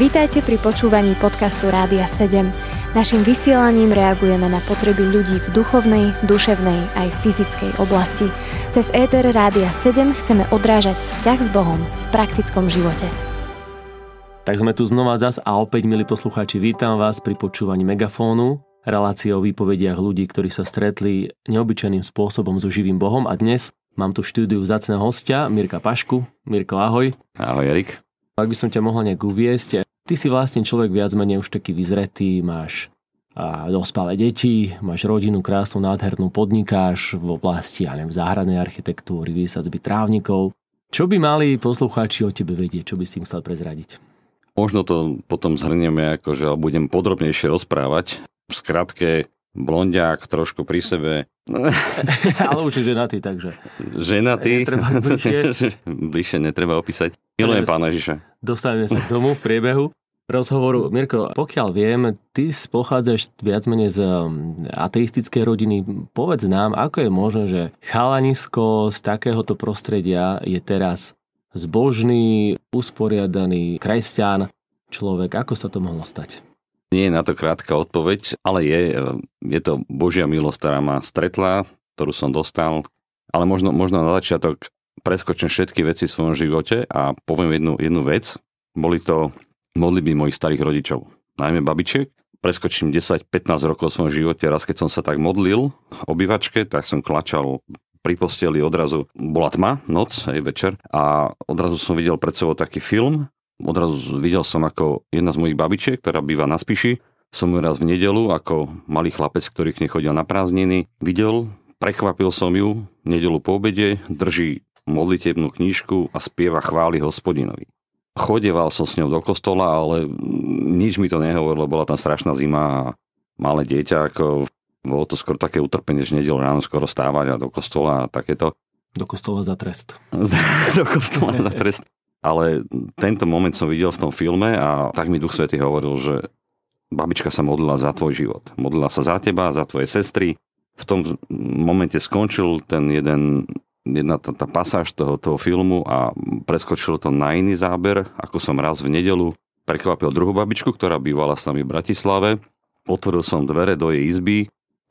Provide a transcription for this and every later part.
Vítajte pri počúvaní podcastu Rádia 7. Naším vysielaním reagujeme na potreby ľudí v duchovnej, duševnej aj fyzickej oblasti. Cez ETR Rádia 7 chceme odrážať vzťah s Bohom v praktickom živote. Tak sme tu znova zas a opäť, milí poslucháči, vítam vás pri počúvaní Megafónu, relácie o výpovediach ľudí, ktorí sa stretli neobyčajným spôsobom so živým Bohom a dnes mám tu štúdiu vzácného hostia Mirka Pašku. Mirko, ahoj. Ahoj, Erik. Ak by som ťa mohol nejak uviesť, ty si vlastne človek viac menej už taký vyzretý, máš a dospelé deti, máš rodinu krásnu, nádhernú, podnikáš v oblasti, ja neviem, záhradnej architektúry, výsadzby trávnikov. Čo by mali poslucháči o tebe vedieť? Čo by si im chcel prezradiť? Možno to potom zhrnieme, akože budem podrobnejšie rozprávať. V skratke, blondiak, trošku pri sebe. Ale už je ženatý, takže... Ženatý? Netreba bližšie. bližšie netreba opísať. Milujem pána Ježiša. Dostaneme sa k tomu v priebehu rozhovoru. Mirko, pokiaľ viem, ty pochádzaš viac menej z um, ateistickej rodiny. Povedz nám, ako je možné, že chalanisko z takéhoto prostredia je teraz zbožný, usporiadaný kresťan človek. Ako sa to mohlo stať? Nie je na to krátka odpoveď, ale je, je to Božia milosť, ktorá ma stretla, ktorú som dostal. Ale možno, možno na začiatok preskočím všetky veci v svojom živote a poviem jednu, jednu vec. Boli to modlitby mojich starých rodičov, najmä babičiek. Preskočím 10-15 rokov v svojom živote, raz keď som sa tak modlil obývačke, tak som klačal pri posteli odrazu bola tma, noc, aj večer a odrazu som videl pred sebou taký film. Odrazu videl som ako jedna z mojich babičiek, ktorá býva na Spiši, som ju raz v nedelu ako malý chlapec, ktorý k nej chodil na prázdniny, videl, prekvapil som ju nedelu po obede, drží modlitebnú knížku a spieva chvály hospodinovi. Chodeval som s ňou do kostola, ale nič mi to nehovorilo, bola tam strašná zima a malé dieťa, ako bolo to skôr také utrpenie, že nedel ráno skoro stávať a do kostola a takéto. Do kostola za trest. do kostola za trest. Ale tento moment som videl v tom filme a tak mi Duch Svety hovoril, že babička sa modlila za tvoj život. Modlila sa za teba, za tvoje sestry. V tom momente skončil ten jeden jedna tá, tá pasáž toho, toho filmu a preskočil to na iný záber, ako som raz v nedelu prekvapil druhú babičku, ktorá bývala s nami v Bratislave. Otvoril som dvere do jej izby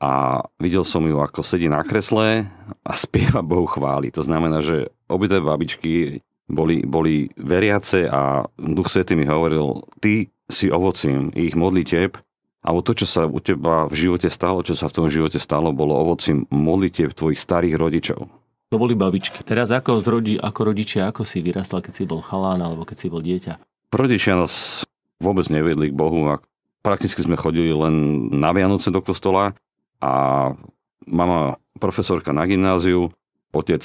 a videl som ju, ako sedí na kresle a spieva Bohu chváli. To znamená, že obidve babičky boli, boli veriace a Duch Svety mi hovoril, ty si ovocím ich modlitieb, alebo to, čo sa u teba v živote stalo, čo sa v tom živote stalo, bolo ovocím modlitieb tvojich starých rodičov. To boli babičky. Teraz ako, zrodí, ako rodičia, ako si vyrastal, keď si bol chalán alebo keď si bol dieťa? Rodičia nás vôbec nevedli k Bohu a prakticky sme chodili len na Vianoce do kostola a mama profesorka na gymnáziu, otec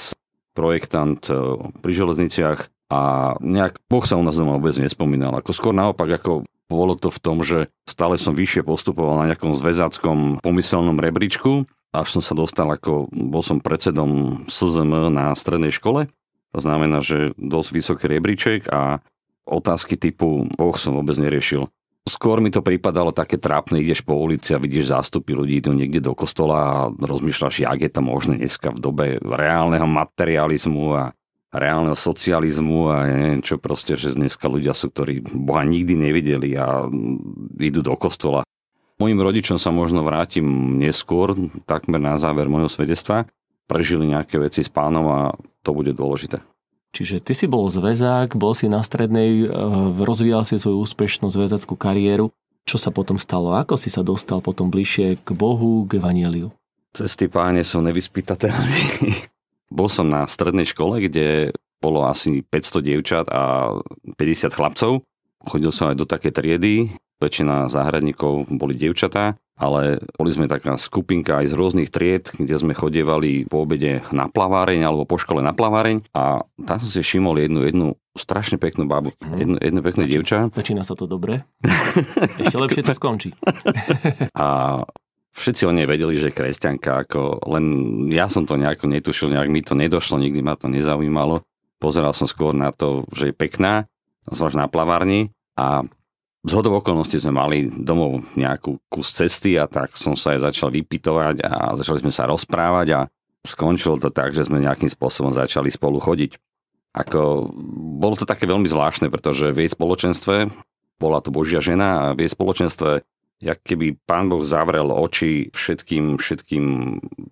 projektant e, pri železniciach a nejak Boh sa u nás doma vôbec nespomínal. Ako skôr naopak, ako bolo to v tom, že stále som vyššie postupoval na nejakom zväzáckom pomyselnom rebríčku až som sa dostal ako, bol som predsedom SZM na strednej škole, to znamená, že dosť vysoký rebríček a otázky typu Boh som vôbec neriešil. Skôr mi to pripadalo také trápne, ideš po ulici a vidíš zástupy ľudí, idú niekde do kostola a rozmýšľaš, jak je to možné dneska v dobe reálneho materializmu a reálneho socializmu a neviem čo proste, že dneska ľudia sú, ktorí Boha nikdy nevideli a idú do kostola. Mojim rodičom sa možno vrátim neskôr, takmer na záver môjho svedectva. Prežili nejaké veci s pánom a to bude dôležité. Čiže ty si bol zväzák, bol si na strednej, eh, rozvíjal si svoju úspešnú zväzackú kariéru. Čo sa potom stalo? Ako si sa dostal potom bližšie k Bohu, k Evangeliu? Cesty páne sú nevyspytateľné. bol som na strednej škole, kde bolo asi 500 dievčat a 50 chlapcov. Chodil som aj do také triedy, väčšina záhradníkov boli dievčatá, ale boli sme taká skupinka aj z rôznych tried, kde sme chodievali po obede na plaváreň alebo po škole na plaváreň a tam som si všimol jednu, jednu strašne peknú babu, mhm. jednu, jednu pekné Zači, dievča. Začína sa to dobre. Ešte lepšie to skončí. a všetci o nej vedeli, že je kresťanka, ako len ja som to nejako netušil, nejak mi to nedošlo, nikdy ma to nezaujímalo. Pozeral som skôr na to, že je pekná, zvlášť na plavárni a z hodov okolností sme mali domov nejakú kus cesty a tak som sa aj začal vypitovať a začali sme sa rozprávať a skončilo to tak, že sme nejakým spôsobom začali spolu chodiť. Ako, bolo to také veľmi zvláštne, pretože v jej spoločenstve bola to Božia žena a v jej spoločenstve jak keby pán Boh zavrel oči všetkým, všetkým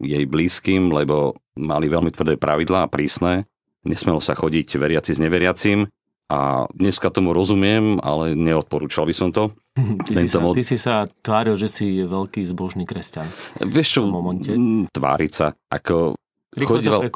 jej blízkym, lebo mali veľmi tvrdé pravidlá a prísne. Nesmelo sa chodiť veriaci s neveriacim. A dneska tomu rozumiem, ale neodporúčal by som to. Ty, si sa, ty si sa tváril, že si veľký zbožný kresťan. Vieš čo, tváriť sa. Ako chodieval,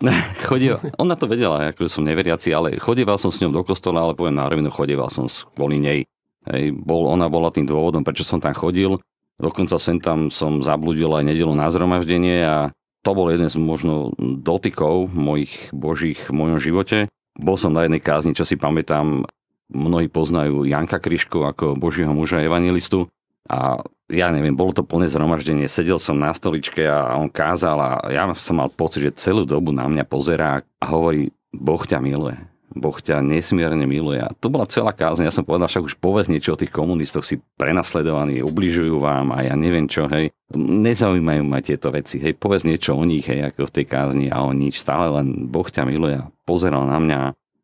chodieval, ona to vedela, ako som neveriaci, ale chodieval som s ňou do kostola, ale poviem na rovinu, chodieval som kvôli nej. Hej, bol, ona bola tým dôvodom, prečo som tam chodil. Dokonca sem tam som zabludil aj nedelu na zhromaždenie a to bol jeden z možno dotykov mojich božích v mojom živote. Bol som na jednej kázni, čo si pamätám, mnohí poznajú Janka Kryšku ako božieho muža evangelistu. A ja neviem, bolo to plné zhromaždenie, sedel som na stoličke a on kázal a ja som mal pocit, že celú dobu na mňa pozerá a hovorí, Boh ťa miluje. Boh ťa nesmierne miluje. A to bola celá kázeň. Ja som povedal, však už povedz niečo o tých komunistoch, si prenasledovaní, ubližujú vám a ja neviem čo, hej. Nezaujímajú ma tieto veci, hej. Povedz niečo o nich, hej, ako v tej kázni a o nič. Stále len Boh ťa miluje a pozeral na mňa.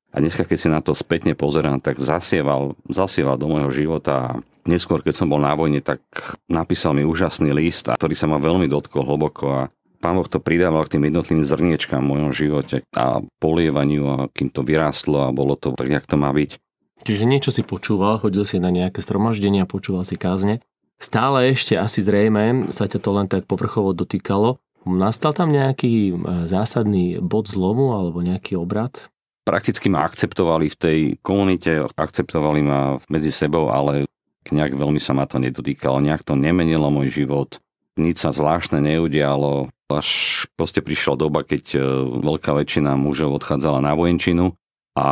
A dneska, keď si na to spätne pozerám, tak zasieval, zasieval do môjho života a neskôr, keď som bol na vojne, tak napísal mi úžasný list, ktorý sa ma veľmi dotkol hlboko a Pán Boh to pridával k tým jednotlivým zrniečkám v mojom živote a polievaniu a kým to vyrástlo a bolo to tak, jak to má byť. Čiže niečo si počúval, chodil si na nejaké stromaždenia, počúval si kázne. Stále ešte asi zrejme sa ťa to len tak povrchovo dotýkalo. Nastal tam nejaký e, zásadný bod zlomu alebo nejaký obrad? Prakticky ma akceptovali v tej komunite, akceptovali ma medzi sebou, ale nejak veľmi sa ma to nedotýkalo, nejak to nemenilo môj život nič sa zvláštne neudialo, až proste prišla doba, keď e, veľká väčšina mužov odchádzala na vojenčinu a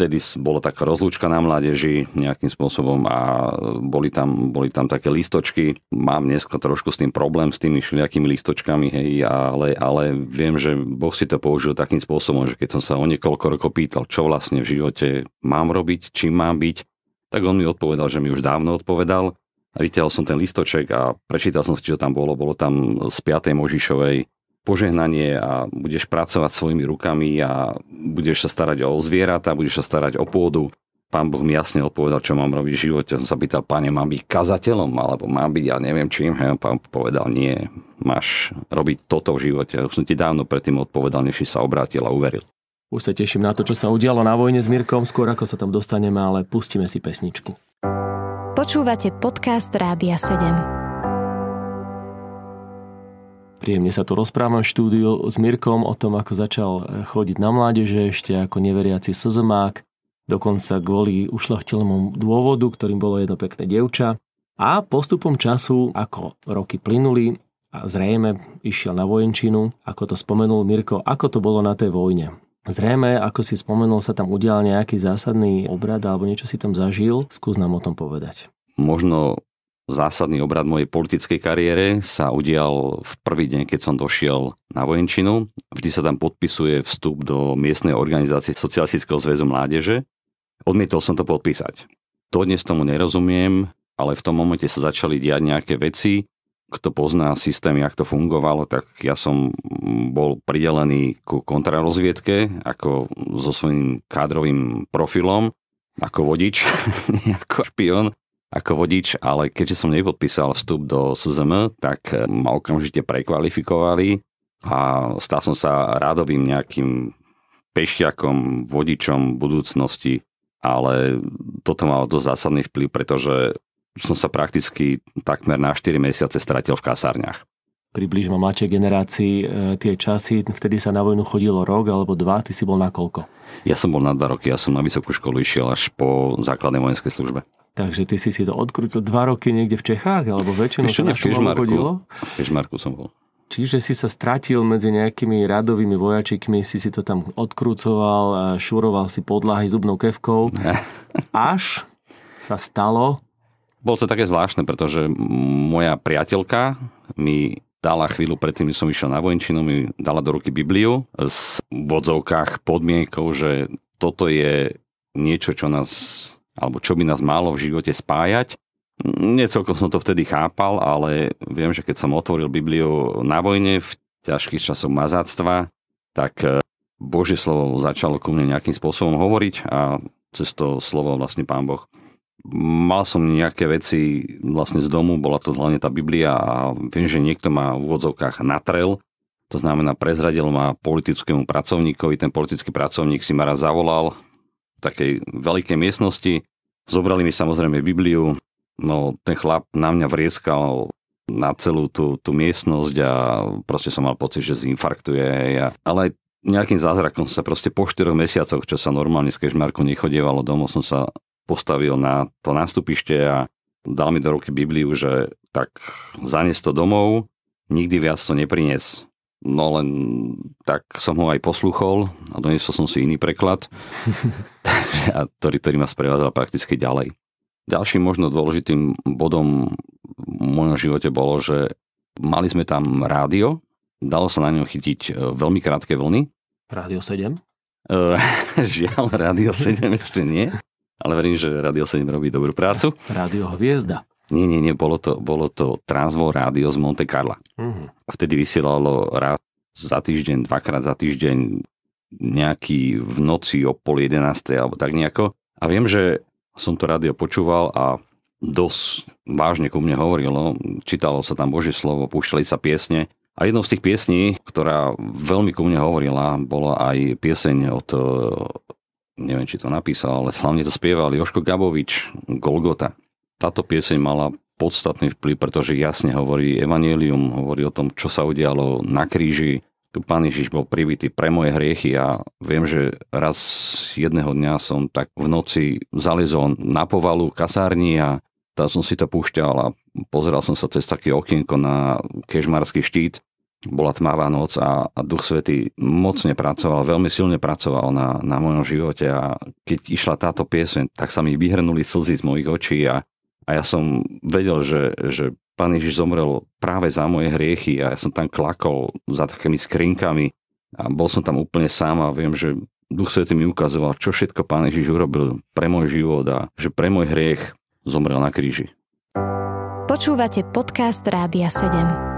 vtedy bolo taká rozlúčka na mládeži nejakým spôsobom a boli tam, boli tam také listočky. Mám dneska trošku s tým problém, s tými všelijakými listočkami, hej, ale, ale viem, že Boh si to použil takým spôsobom, že keď som sa o niekoľko rokov pýtal, čo vlastne v živote mám robiť, čím mám byť, tak on mi odpovedal, že mi už dávno odpovedal vytiahol som ten listoček a prečítal som si, čo tam bolo. Bolo tam z 5. Možišovej požehnanie a budeš pracovať svojimi rukami a budeš sa starať o zvieratá, budeš sa starať o pôdu. Pán Boh mi jasne odpovedal, čo mám robiť v živote. Som sa pýtal, pane, mám byť kazateľom, alebo mám byť, ja neviem čím. A pán povedal, nie, máš robiť toto v živote. Už som ti dávno predtým odpovedal, než si sa obrátil a uveril. Už sa teším na to, čo sa udialo na vojne s Mirkom, skôr ako sa tam dostaneme, ale pustíme si pesničku. Počúvate podcast Rádia 7. Príjemne sa tu rozprávam v štúdiu s Mirkom o tom, ako začal eh, chodiť na mládeže ešte ako neveriaci slzmák, dokonca kvôli ušlachtilnému dôvodu, ktorým bolo jedno pekné dievča. A postupom času, ako roky plynuli, a zrejme išiel na vojenčinu, ako to spomenul Mirko, ako to bolo na tej vojne. Zrejme, ako si spomenul, sa tam udial nejaký zásadný obrad alebo niečo si tam zažil. Skús nám o tom povedať. Možno zásadný obrad mojej politickej kariére sa udial v prvý deň, keď som došiel na vojenčinu. Vždy sa tam podpisuje vstup do miestnej organizácie Socialistického zväzu mládeže. Odmietol som to podpísať. Dodnes tomu nerozumiem, ale v tom momente sa začali diať nejaké veci, kto pozná systém, jak to fungovalo, tak ja som bol pridelený ku kontrarozviedke ako so svojím kádrovým profilom, ako vodič, ako špion, ako vodič, ale keďže som nepodpísal vstup do SZM, tak ma okamžite prekvalifikovali a stal som sa rádovým nejakým pešiakom, vodičom budúcnosti, ale toto malo dosť zásadný vplyv, pretože som sa prakticky takmer na 4 mesiace stratil v kasárniach. Približme mladšej generácii e, tie časy, vtedy sa na vojnu chodilo rok alebo dva, ty si bol na koľko? Ja som bol na dva roky, ja som na vysokú školu išiel až po základnej vojenskej službe. Takže ty si si to odkrútil dva roky niekde v Čechách, alebo väčšinou Ešte na Kežmarku, chodilo? V Kežmarku som bol. Čiže si sa stratil medzi nejakými radovými vojačikmi, si si to tam odkrúcoval, šuroval si podlahy zubnou kevkou, až sa stalo, bolo to také zvláštne, pretože moja priateľka mi dala chvíľu predtým, než som išiel na vojenčinu, mi dala do ruky Bibliu s vodzovkách podmienkou, že toto je niečo, čo nás, alebo čo by nás malo v živote spájať. Necelkom som to vtedy chápal, ale viem, že keď som otvoril Bibliu na vojne v ťažkých časoch mazáctva, tak eh, Božie slovo začalo ku mne nejakým spôsobom hovoriť a cez to slovo vlastne Pán Boh Mal som nejaké veci vlastne z domu, bola to hlavne tá Biblia a viem, že niekto ma v úvodzovkách natrel, to znamená prezradil ma politickému pracovníkovi, ten politický pracovník si ma raz zavolal v takej veľkej miestnosti, zobrali mi samozrejme Bibliu, no ten chlap na mňa vrieskal na celú tú, tú miestnosť a proste som mal pocit, že zinfarktuje. Ja, ale nejakým zázrakom sa proste po 4 mesiacoch, čo sa normálne z Kežmarku nechodievalo domov, som sa postavil na to nástupište a dal mi do ruky Bibliu, že tak zanes to domov, nikdy viac to neprines. No len tak som ho aj posluchol a doniesol som si iný preklad, a ktorý, ktorý ma sprevádzal prakticky ďalej. Ďalším možno dôležitým bodom v mojom živote bolo, že mali sme tam rádio, dalo sa na ňom chytiť e, veľmi krátke vlny. Rádio 7? Uh, žiaľ, Rádio 7 ešte nie ale verím, že Radio 7 robí dobrú prácu. Rádio Hviezda. Nie, nie, nie, bolo to, bolo to Transvo Rádio z Monte Carla. Uh-huh. Vtedy vysielalo raz za týždeň, dvakrát za týždeň nejaký v noci o pol jedenástej alebo tak nejako. A viem, že som to rádio počúval a dosť vážne ku mne hovorilo. Čítalo sa tam Božie slovo, púšťali sa piesne. A jednou z tých piesní, ktorá veľmi ku mne hovorila, bola aj pieseň od neviem, či to napísal, ale hlavne to spieval Joško Gabovič, Golgota. Táto pieseň mala podstatný vplyv, pretože jasne hovorí Evangelium, hovorí o tom, čo sa udialo na kríži. Tu Pán Ježiš bol privitý pre moje hriechy a viem, že raz jedného dňa som tak v noci zalezol na povalu kasárni a tam som si to púšťal a pozeral som sa cez také okienko na kežmarský štít bola tmavá noc a, a Duch Svety mocne pracoval, veľmi silne pracoval na, na mojom živote a keď išla táto pieseň, tak sa mi vyhrnuli slzy z mojich očí a, a ja som vedel, že, že Pán Ježiš zomrel práve za moje hriechy a ja som tam klakol za takými skrinkami a bol som tam úplne sám a viem, že Duch Svety mi ukazoval, čo všetko Pán Ježiš urobil pre môj život a že pre môj hriech zomrel na kríži. Počúvate podcast Rádia 7.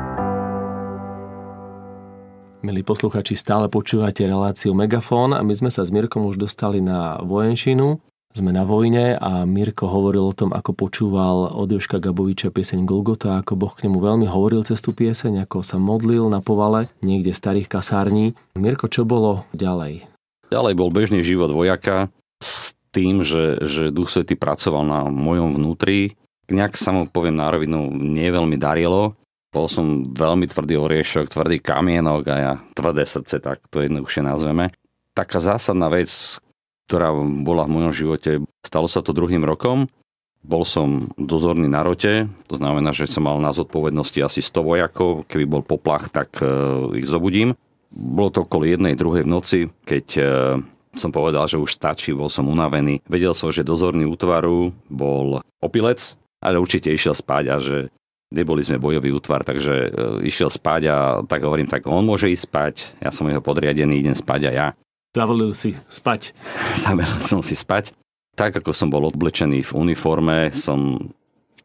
Milí posluchači, stále počúvate reláciu Megafón a my sme sa s Mirkom už dostali na vojenšinu. Sme na vojne a Mirko hovoril o tom, ako počúval od Joška Gaboviča pieseň Golgota, ako Boh k nemu veľmi hovoril cez tú pieseň, ako sa modlil na povale niekde starých kasární. Mirko, čo bolo ďalej? Ďalej bol bežný život vojaka s tým, že, že Duch Svety pracoval na mojom vnútri. Nejak sa mu poviem na rovinu, nie veľmi darilo, bol som veľmi tvrdý oriešok, tvrdý kamienok a ja tvrdé srdce, tak to jednoduchšie nazveme. Taká zásadná vec, ktorá bola v mojom živote, stalo sa to druhým rokom. Bol som dozorný na rote, to znamená, že som mal na zodpovednosti asi 100 vojakov, keby bol poplach, tak uh, ich zobudím. Bolo to okolo jednej, druhej v noci, keď uh, som povedal, že už stačí, bol som unavený. Vedel som, že dozorný útvaru bol opilec, ale určite išiel spať a že neboli sme bojový útvar, takže e, išiel spať a tak hovorím, tak on môže ísť spať, ja som jeho podriadený, idem spať a ja. Zavolil si spať. Zavolil som si spať. Tak ako som bol oblečený v uniforme, som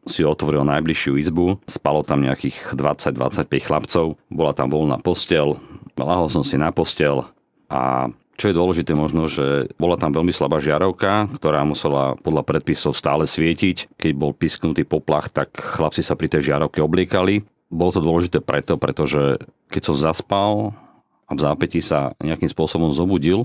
si otvoril najbližšiu izbu, spalo tam nejakých 20-25 chlapcov, bola tam voľná postel, lahol som si na postel a čo je dôležité možno, že bola tam veľmi slabá žiarovka, ktorá musela podľa predpisov stále svietiť. Keď bol pisknutý poplach, tak chlapci sa pri tej žiarovke obliekali. Bolo to dôležité preto, pretože keď som zaspal a v zápäti sa nejakým spôsobom zobudil,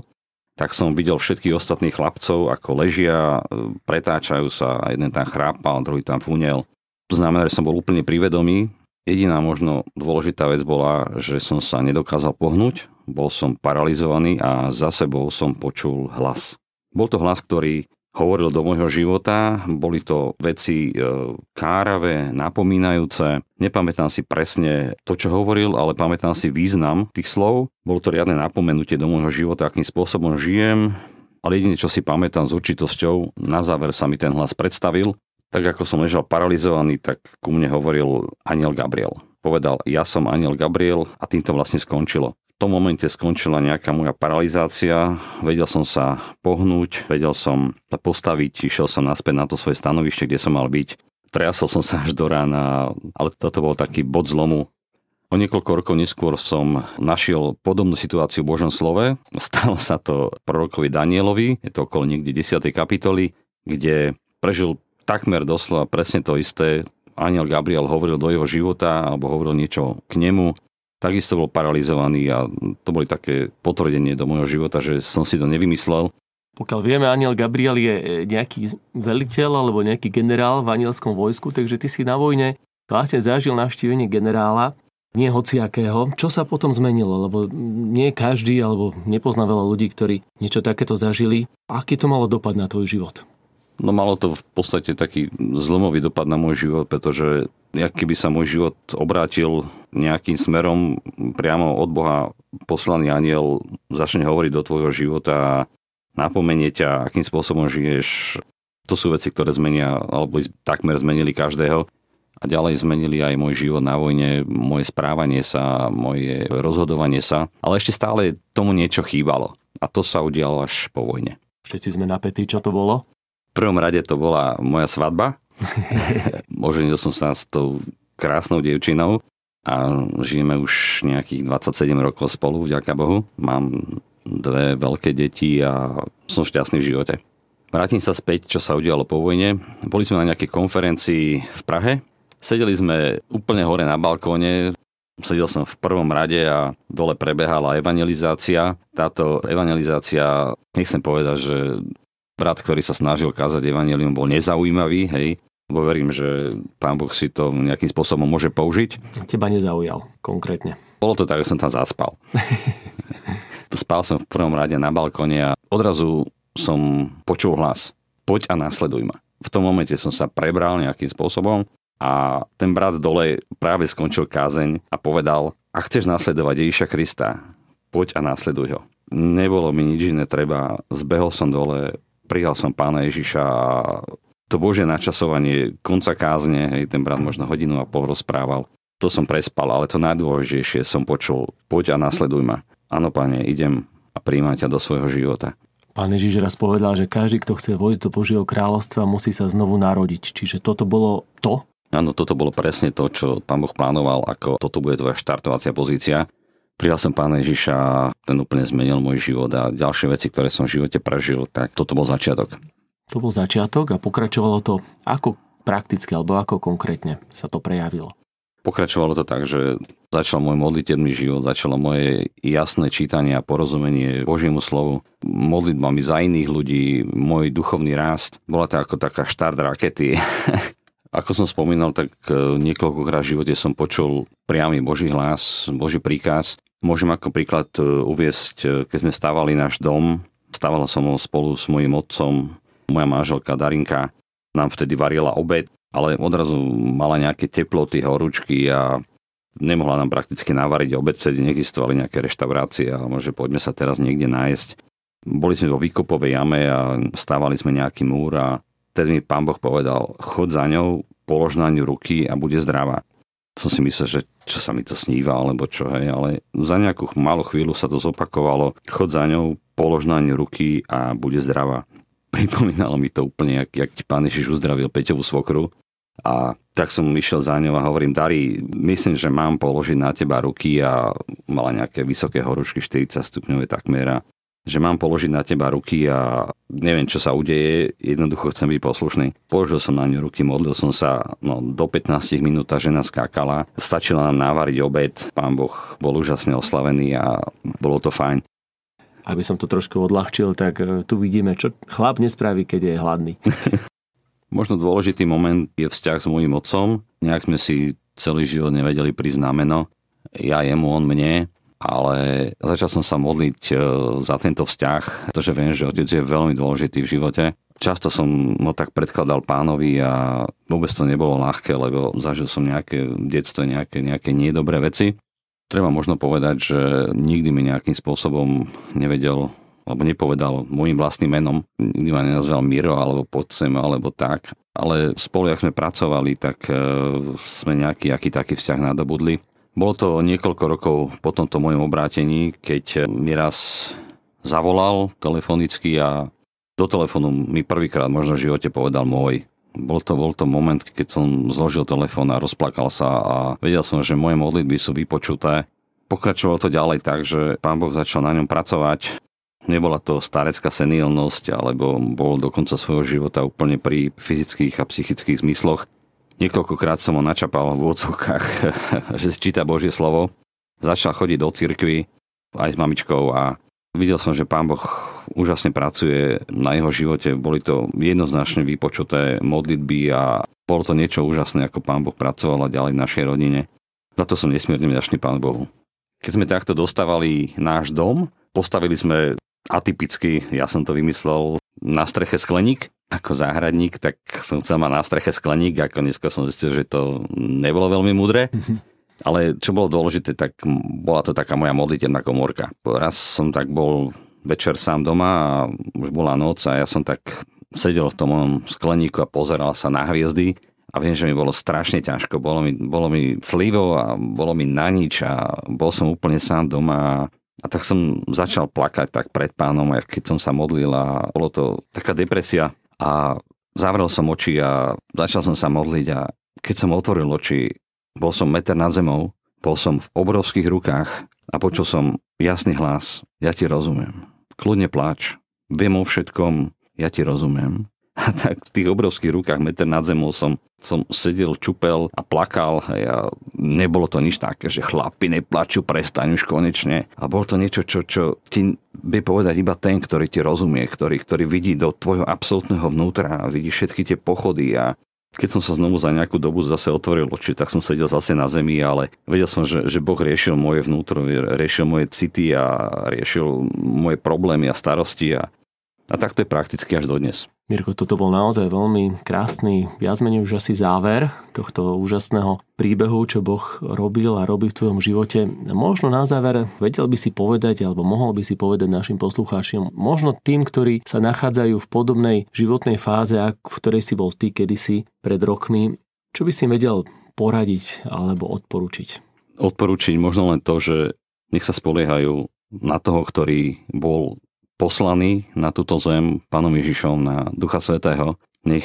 tak som videl všetkých ostatných chlapcov, ako ležia, pretáčajú sa, a jeden tam chrápal, druhý tam fúnel. To znamená, že som bol úplne privedomý. Jediná možno dôležitá vec bola, že som sa nedokázal pohnúť, bol som paralizovaný a za sebou som počul hlas. Bol to hlas, ktorý hovoril do môjho života, boli to veci e, káravé, napomínajúce. Nepamätám si presne to, čo hovoril, ale pamätám si význam tých slov. Bolo to riadne napomenutie do môjho života, akým spôsobom žijem, ale jediné, čo si pamätám s určitosťou, na záver sa mi ten hlas predstavil. Tak ako som ležal paralizovaný, tak ku mne hovoril aniel Gabriel. Povedal, ja som aniel Gabriel a týmto vlastne skončilo tom momente skončila nejaká moja paralizácia, vedel som sa pohnúť, vedel som sa postaviť, išiel som naspäť na to svoje stanovište, kde som mal byť. Triasol som sa až do rána, ale toto bol taký bod zlomu. O niekoľko rokov neskôr som našiel podobnú situáciu v Božom slove. Stalo sa to prorokovi Danielovi, je to okolo niekde 10. kapitoly, kde prežil takmer doslova presne to isté. Aniel Gabriel hovoril do jeho života alebo hovoril niečo k nemu. Takisto bol paralizovaný a to boli také potvrdenie do môjho života, že som si to nevymyslel. Pokiaľ vieme, Aniel Gabriel je nejaký veliteľ alebo nejaký generál v anielskom vojsku, takže ty si na vojne vlastne zažil navštívenie generála, nie hociakého. Čo sa potom zmenilo? Lebo nie každý alebo nepozná veľa ľudí, ktorí niečo takéto zažili. Aký to malo dopad na tvoj život? No malo to v podstate taký zlomový dopad na môj život, pretože keby sa môj život obrátil nejakým smerom priamo od Boha poslaný aniel začne hovoriť do tvojho života a napomenie ťa, akým spôsobom žiješ. To sú veci, ktoré zmenia, alebo takmer zmenili každého. A ďalej zmenili aj môj život na vojne, moje správanie sa, moje rozhodovanie sa. Ale ešte stále tomu niečo chýbalo. A to sa udialo až po vojne. Všetci sme napätí, čo to bolo? Prvom rade to bola moja svadba. Oženil som sa s tou krásnou devčinou a žijeme už nejakých 27 rokov spolu, vďaka Bohu. Mám dve veľké deti a som šťastný v živote. Vrátim sa späť, čo sa udialo po vojne. Boli sme na nejakej konferencii v Prahe. Sedeli sme úplne hore na balkóne, Sedel som v prvom rade a dole prebehala evangelizácia. Táto evangelizácia, nechcem povedať, že brat, ktorý sa snažil kázať evangelium, bol nezaujímavý, hej, lebo verím, že pán Boh si to nejakým spôsobom môže použiť. Teba nezaujal konkrétne. Bolo to tak, že som tam zaspal. Spal som v prvom rade na balkone a odrazu som počul hlas. Poď a následuj ma. V tom momente som sa prebral nejakým spôsobom a ten brat dole práve skončil kázeň a povedal, ak chceš nasledovať Ježiša Krista, poď a následuj ho. Nebolo mi nič iné treba, zbehol som dole, prijal som pána Ježiša a to Božie načasovanie konca kázne, hej, ten brat možno hodinu a pol rozprával, to som prespal, ale to najdôležitejšie som počul, poď a nasleduj ma áno pane, idem a príjmať ťa do svojho života. Pán Ježiš raz povedal, že každý, kto chce vojsť do Božieho kráľovstva, musí sa znovu narodiť. Čiže toto bolo to? Áno, toto bolo presne to, čo pán Boh plánoval, ako toto bude tvoja štartovacia pozícia. Prijal som pána Ježiša, ten úplne zmenil môj život a ďalšie veci, ktoré som v živote prežil, tak toto bol začiatok. To bol začiatok a pokračovalo to ako prakticky alebo ako konkrétne sa to prejavilo? Pokračovalo to tak, že začal môj modlitebný život, začalo moje jasné čítanie a porozumenie Božiemu slovu, modlitbami za iných ľudí, môj duchovný rást. Bola to ako taká štart rakety. ako som spomínal, tak e, niekoľkokrát v živote som počul priamy Boží hlas, Boží príkaz. Môžem ako príklad e, uviesť, e, keď sme stávali náš dom, stávala som ho spolu s mojim otcom, moja manželka Darinka nám vtedy varila obed ale odrazu mala nejaké teploty, horúčky a nemohla nám prakticky navariť obed, vtedy neexistovali nejaké reštaurácie, ale môže poďme sa teraz niekde nájsť. Boli sme vo výkopovej jame a stávali sme nejaký múr a vtedy mi pán Boh povedal, chod za ňou, polož na ňu ruky a bude zdravá. Som si myslel, že čo sa mi to sníva, alebo čo, hej, ale za nejakú malú chvíľu sa to zopakovalo, chod za ňou, polož na ňu ruky a bude zdravá. Pripomínalo mi to úplne, jak, jak ti pán Ježiš uzdravil Peťovú svokru, a tak som išiel za ňou a hovorím, Dari, myslím, že mám položiť na teba ruky a mala nejaké vysoké horúčky, 40 stupňové takmera, že mám položiť na teba ruky a neviem, čo sa udeje, jednoducho chcem byť poslušný. Položil som na ňu ruky, modlil som sa, no do 15 minút tá žena skákala, stačila nám návariť obed, pán Boh bol úžasne oslavený a bolo to fajn. Aby som to trošku odľahčil, tak e, tu vidíme, čo chlap nespraví, keď je hladný. Možno dôležitý moment je vzťah s môjim otcom. Nejak sme si celý život nevedeli prísť na meno. Ja jemu, on mne. Ale začal som sa modliť e, za tento vzťah, pretože viem, že otec je veľmi dôležitý v živote. Často som ho tak predkladal pánovi a vôbec to nebolo ľahké, lebo zažil som nejaké v detstve nejaké, nejaké niedobré veci. Treba možno povedať, že nikdy mi nejakým spôsobom nevedel alebo nepovedal môjim vlastným menom, nikdy ma nenazval Miro alebo Podcem alebo tak, ale spolu, ak sme pracovali, tak e, sme nejaký aký taký vzťah nadobudli. Bolo to niekoľko rokov po tomto mojom obrátení, keď mi raz zavolal telefonicky a do telefónu mi prvýkrát možno v živote povedal môj. Bol to, bol to moment, keď som zložil telefón a rozplakal sa a vedel som, že moje modlitby sú vypočuté. Pokračovalo to ďalej tak, že pán Boh začal na ňom pracovať Nebola to starecká senilnosť, alebo bol do konca svojho života úplne pri fyzických a psychických zmysloch. Niekoľkokrát som ho načapal v odzvukách, že si číta Božie slovo. Začal chodiť do cirkvy aj s mamičkou a videl som, že pán Boh úžasne pracuje na jeho živote. Boli to jednoznačne vypočuté modlitby a bolo to niečo úžasné, ako pán Boh pracoval ďalej v našej rodine. Za to som nesmierne vďačný pán Bohu. Keď sme takto dostávali náš dom, postavili sme atypicky, ja som to vymyslel, na streche skleník ako záhradník, tak som chcel mať na streche skleník, ako dneska som zistil, že to nebolo veľmi. Mhm. Ale čo bolo dôležité, tak bola to taká moja modlitebná komórka. Raz som tak bol večer sám doma a už bola noc a ja som tak sedel v tom skleníku a pozeral sa na hviezdy a viem, že mi bolo strašne ťažko, bolo mi, bolo mi clivo a bolo mi na nič a bol som úplne sám doma a tak som začal plakať tak pred pánom, keď som sa modlil a bolo to taká depresia a zavrel som oči a začal som sa modliť a keď som otvoril oči, bol som meter nad zemou, bol som v obrovských rukách a počul som jasný hlas, ja ti rozumiem. Kľudne pláč, viem o všetkom, ja ti rozumiem. A tak v tých obrovských rukách, meter nad zemou som, som sedel, čupel a plakal. A ja, nebolo to nič také, že chlapi neplačú, prestaň už konečne. A bolo to niečo, čo, čo ti vie povedať iba ten, ktorý ti rozumie, ktorý, ktorý vidí do tvojho absolútneho vnútra a vidí všetky tie pochody a keď som sa znovu za nejakú dobu zase otvoril oči, tak som sedel zase na zemi, ale vedel som, že, že Boh riešil moje vnútro, riešil moje city a riešil moje problémy a starosti a, a tak to je prakticky až dodnes. Mirko, toto bol naozaj veľmi krásny, viac menej už asi záver tohto úžasného príbehu, čo Boh robil a robí v tvojom živote. Možno na záver vedel by si povedať, alebo mohol by si povedať našim poslucháčom, možno tým, ktorí sa nachádzajú v podobnej životnej fáze, v ktorej si bol ty kedysi pred rokmi, čo by si vedel poradiť alebo odporučiť? Odporučiť možno len to, že nech sa spoliehajú na toho, ktorý bol poslaní na túto zem Pánom Ježišom, na Ducha Svetého, nech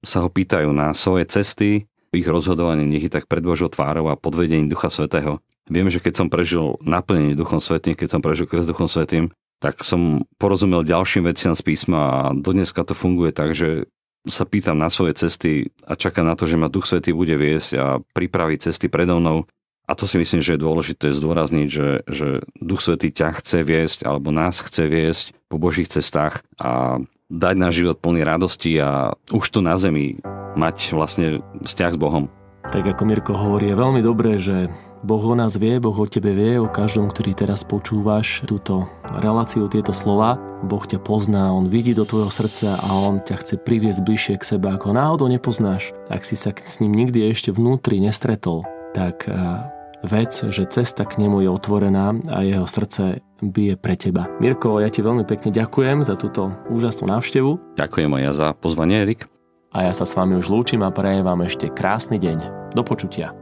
sa ho pýtajú na svoje cesty, ich rozhodovanie nech je tak pred Božou tvárou a pod vedením Ducha Svetého. Vieme, že keď som prežil naplnenie Duchom Svetým, keď som prežil kres Duchom Svetým, tak som porozumel ďalším veciam z písma a dodneska to funguje tak, že sa pýtam na svoje cesty a čakám na to, že ma Duch Svetý bude viesť a pripraví cesty predo mnou a to si myslím, že je dôležité zdôrazniť, že, že Duch Svetý ťa chce viesť alebo nás chce viesť po Božích cestách a dať náš život plný radosti a už tu na zemi mať vlastne vzťah s Bohom. Tak ako Mirko hovorí, je veľmi dobré, že Boh o nás vie, Boh o tebe vie, o každom, ktorý teraz počúvaš túto reláciu, tieto slova. Boh ťa pozná, On vidí do tvojho srdca a On ťa chce priviesť bližšie k sebe, ako náhodou nepoznáš. Ak si sa s ním nikdy ešte vnútri nestretol, tak eh, vec, že cesta k nemu je otvorená a jeho srdce bije pre teba. Mirko, ja ti veľmi pekne ďakujem za túto úžasnú návštevu. Ďakujem aj ja za pozvanie, Erik. A ja sa s vami už lúčim a prajem vám ešte krásny deň. Do počutia.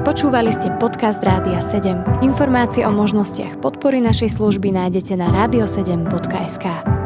Počúvali ste podcast Rádia 7. Informácie o možnostiach podpory našej služby nájdete na radio7.sk.